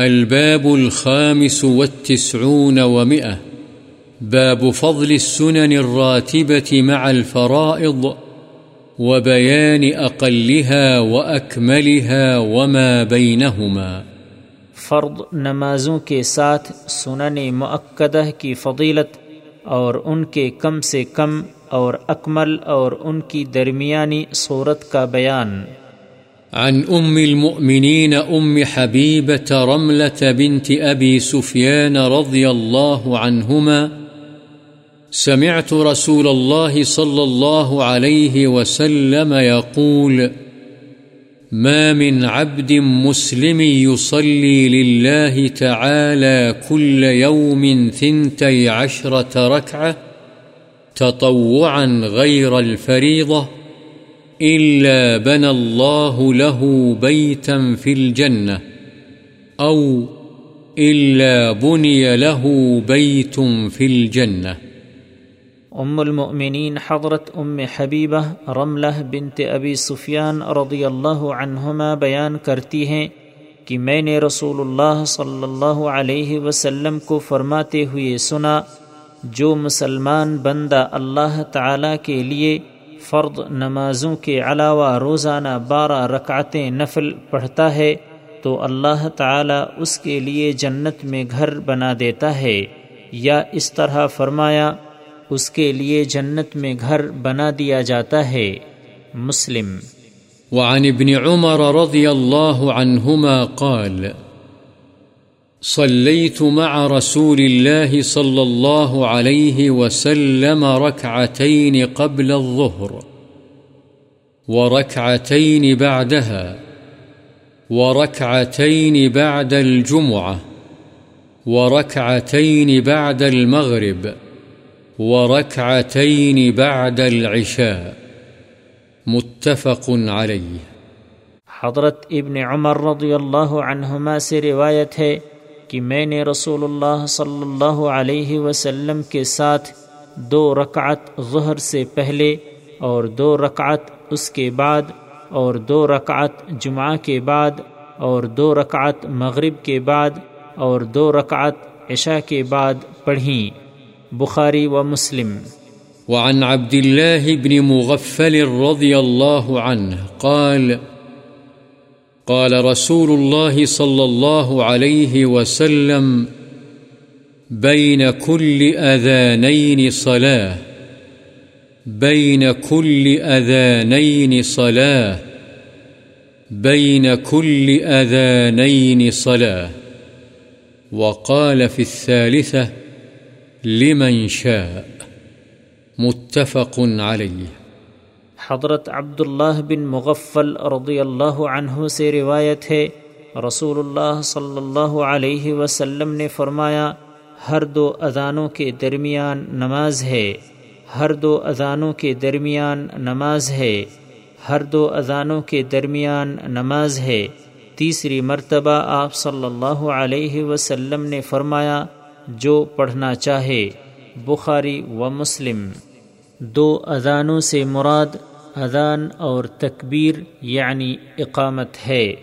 الباب الخامس والتسعون ومئة. باب فضل السنن الراتبة مع الفرائض وبيان أقلها وأكملها وما بينهما. فرض نمازوں کے ساتھ سنن معقدہ کی فضیلت اور ان کے کم سے کم اور اکمل اور ان کی درمیانی صورت کا بیان۔ عن أم المؤمنين أم حبيبة رملة بنت أبي سفيان رضي الله عنهما سمعت رسول الله صلى الله عليه وسلم يقول ما من عبد مسلم يصلي لله تعالى كل يوم ثنتي عشرة ركعة تطوعا غير الفريضة إلا بنى الله له بيتا في الجنة أو إلا بني له بيت في الجنة ام المؤمنین حضرت ام حبیبہ رملہ بنت ابی سفیان رضی اللہ عنہما بیان کرتی ہیں کہ میں نے رسول اللہ صلی اللہ علیہ وسلم کو فرماتے ہوئے سنا، جو مسلمان بندہ اللہ تعالی کے لیے فرد نمازوں کے علاوہ روزانہ بارہ رکعتیں نفل پڑھتا ہے تو اللہ تعالی اس کے لیے جنت میں گھر بنا دیتا ہے۔ یا اس طرح فرمایا، اس کے لیے جنت میں گھر بنا دیا جاتا ہے۔ مسلم۔ وعن ابن عمر رضي الله عنهما قال صليت مع رسول الله صلى الله عليه وسلم ركعتين قبل الظهر وركعتين بعدها وركعتين بعد الجمعة وركعتين بعد المغرب وركعتين بعد العشاء متفق عليه حضرت ابن عمر رضی اللہ عنہما سے روایت ہے کہ میں نے رسول اللہ صلی اللہ علیہ وسلم کے ساتھ دو رکعت ظہر سے پہلے اور دو رکعت اس کے بعد اور دو رکعت جمعہ کے بعد اور دو رکعت مغرب کے بعد اور دو رکعت عشاء کے بعد پڑھیں۔ بخاری و مسلم۔ وعن عبد الله بن مغفل رضي الله عنه قال قال رسول الله صلى الله عليه وسلم بين كل أذانين صلاة بين كل أذانين صلاة بين كل أذانين صلاة وقال في الثالثة لمن شاء، متفق عليه حضرت عبداللہ بن مغفل رضی اللہ عنہ سے روایت ہے رسول اللہ صلی اللہ علیہ وسلم نے فرمایا، ہر دو اذانوں کے درمیان نماز ہے، ہر دو اذانوں کے درمیان نماز ہے، ہر دو اذانوں کے درمیان نماز ہے۔ تیسری مرتبہ آپ صلی اللہ علیہ وسلم نے فرمایا، جو پڑھنا چاہے، بخاری و مسلم۔ دو اذانوں سے مراد اذان اور تکبیر یعنی اقامت ہے۔